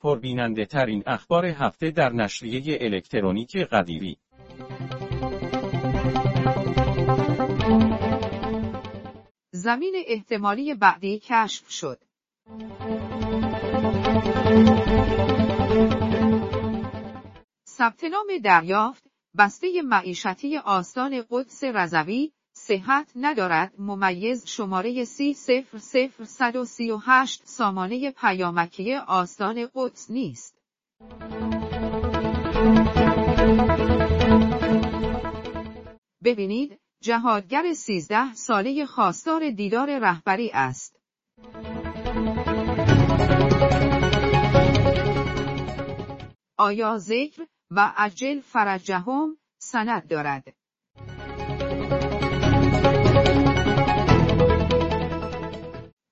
پربیننده ترین اخبار هفته در نشریه الکترونیک قدیری زمین احتمالی بعدی کشف شد. ثبت نام دریافت بسته معیشتی آستان قدس رضوی صحت ندارد ممیز شماره سی سفر سفر 138 سامانه پیامکی آستان قدس نیست. ببینید جهادگر سیزده ساله خواستار دیدار رهبری است. آیا ذکر و عجل فرجهم سند دارد؟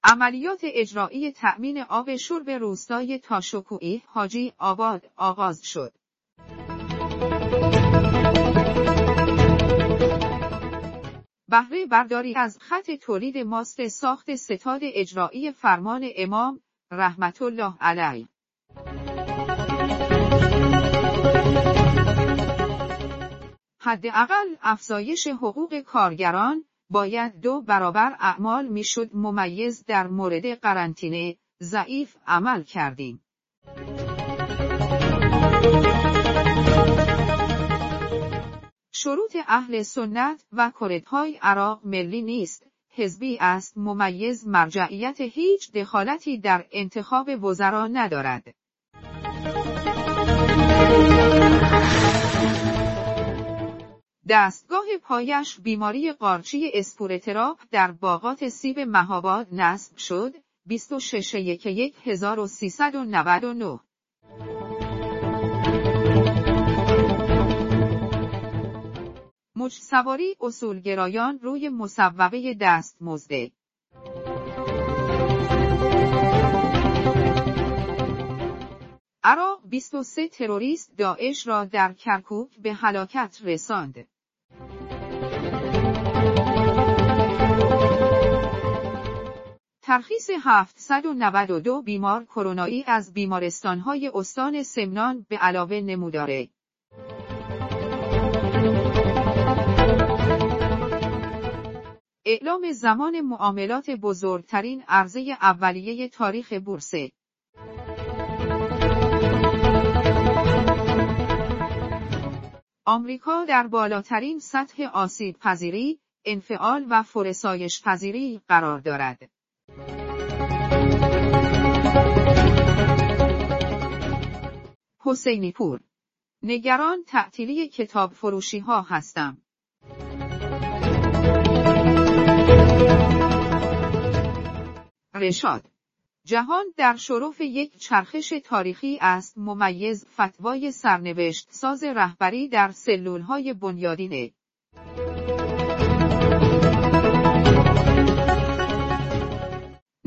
عملیات اجرایی تأمین آب شرب روستای تاشکوئی حاجی آباد آغاز شد. بهره برداری از خط تولید ماست ساخت ستاد اجرایی فرمان امام رحمت الله علیه حداقل افزایش حقوق کارگران باید دو برابر اعمال می‌شد ممیز در مورد قرنطینه ضعیف عمل کردیم. شروط اهل سنت و کردهای عراق ملی نیست، حزبی است ممیز مرجعیت هیچ دخالتی در انتخاب وزرا ندارد. دستگاه پایش بیماری قارچی اسپورترا در باغات سیب مهاباد نصب شد 26 1399 مج سواری اصولگرایان روی مصوبه دست مزده عراق 23 تروریست داعش را در کرکوک به هلاکت رساند. ترخیص 792 بیمار کرونایی از بیمارستانهای استان سمنان به علاوه نموداره. اعلام زمان معاملات بزرگترین عرضه اولیه تاریخ بورسه آمریکا در بالاترین سطح آسیب پذیری، انفعال و فرسایش پذیری قرار دارد. حسینی پور نگران تعطیلی کتاب فروشی ها هستم. رشاد جهان در شرف یک چرخش تاریخی است ممیز فتوای سرنوشت ساز رهبری در سلول های بنیادینه.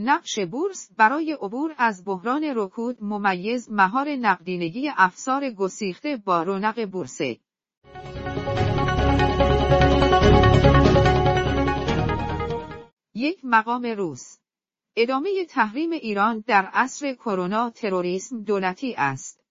نقش بورس برای عبور از بحران رکود ممیز مهار نقدینگی افسار گسیخته با رونق بورسه. یک مقام روس ادامه تحریم ایران در عصر کرونا تروریسم دولتی است.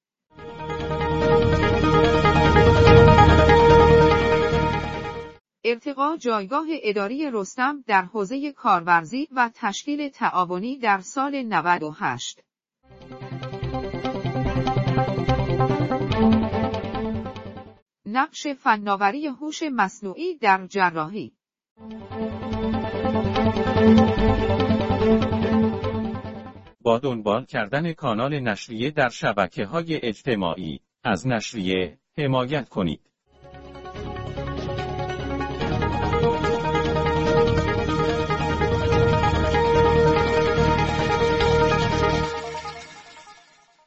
ارتقا جایگاه اداری رستم در حوزه کارورزی و تشکیل تعاونی در سال 98 نقش فناوری هوش مصنوعی در جراحی با دنبال کردن کانال نشریه در شبکه های اجتماعی از نشریه حمایت کنید.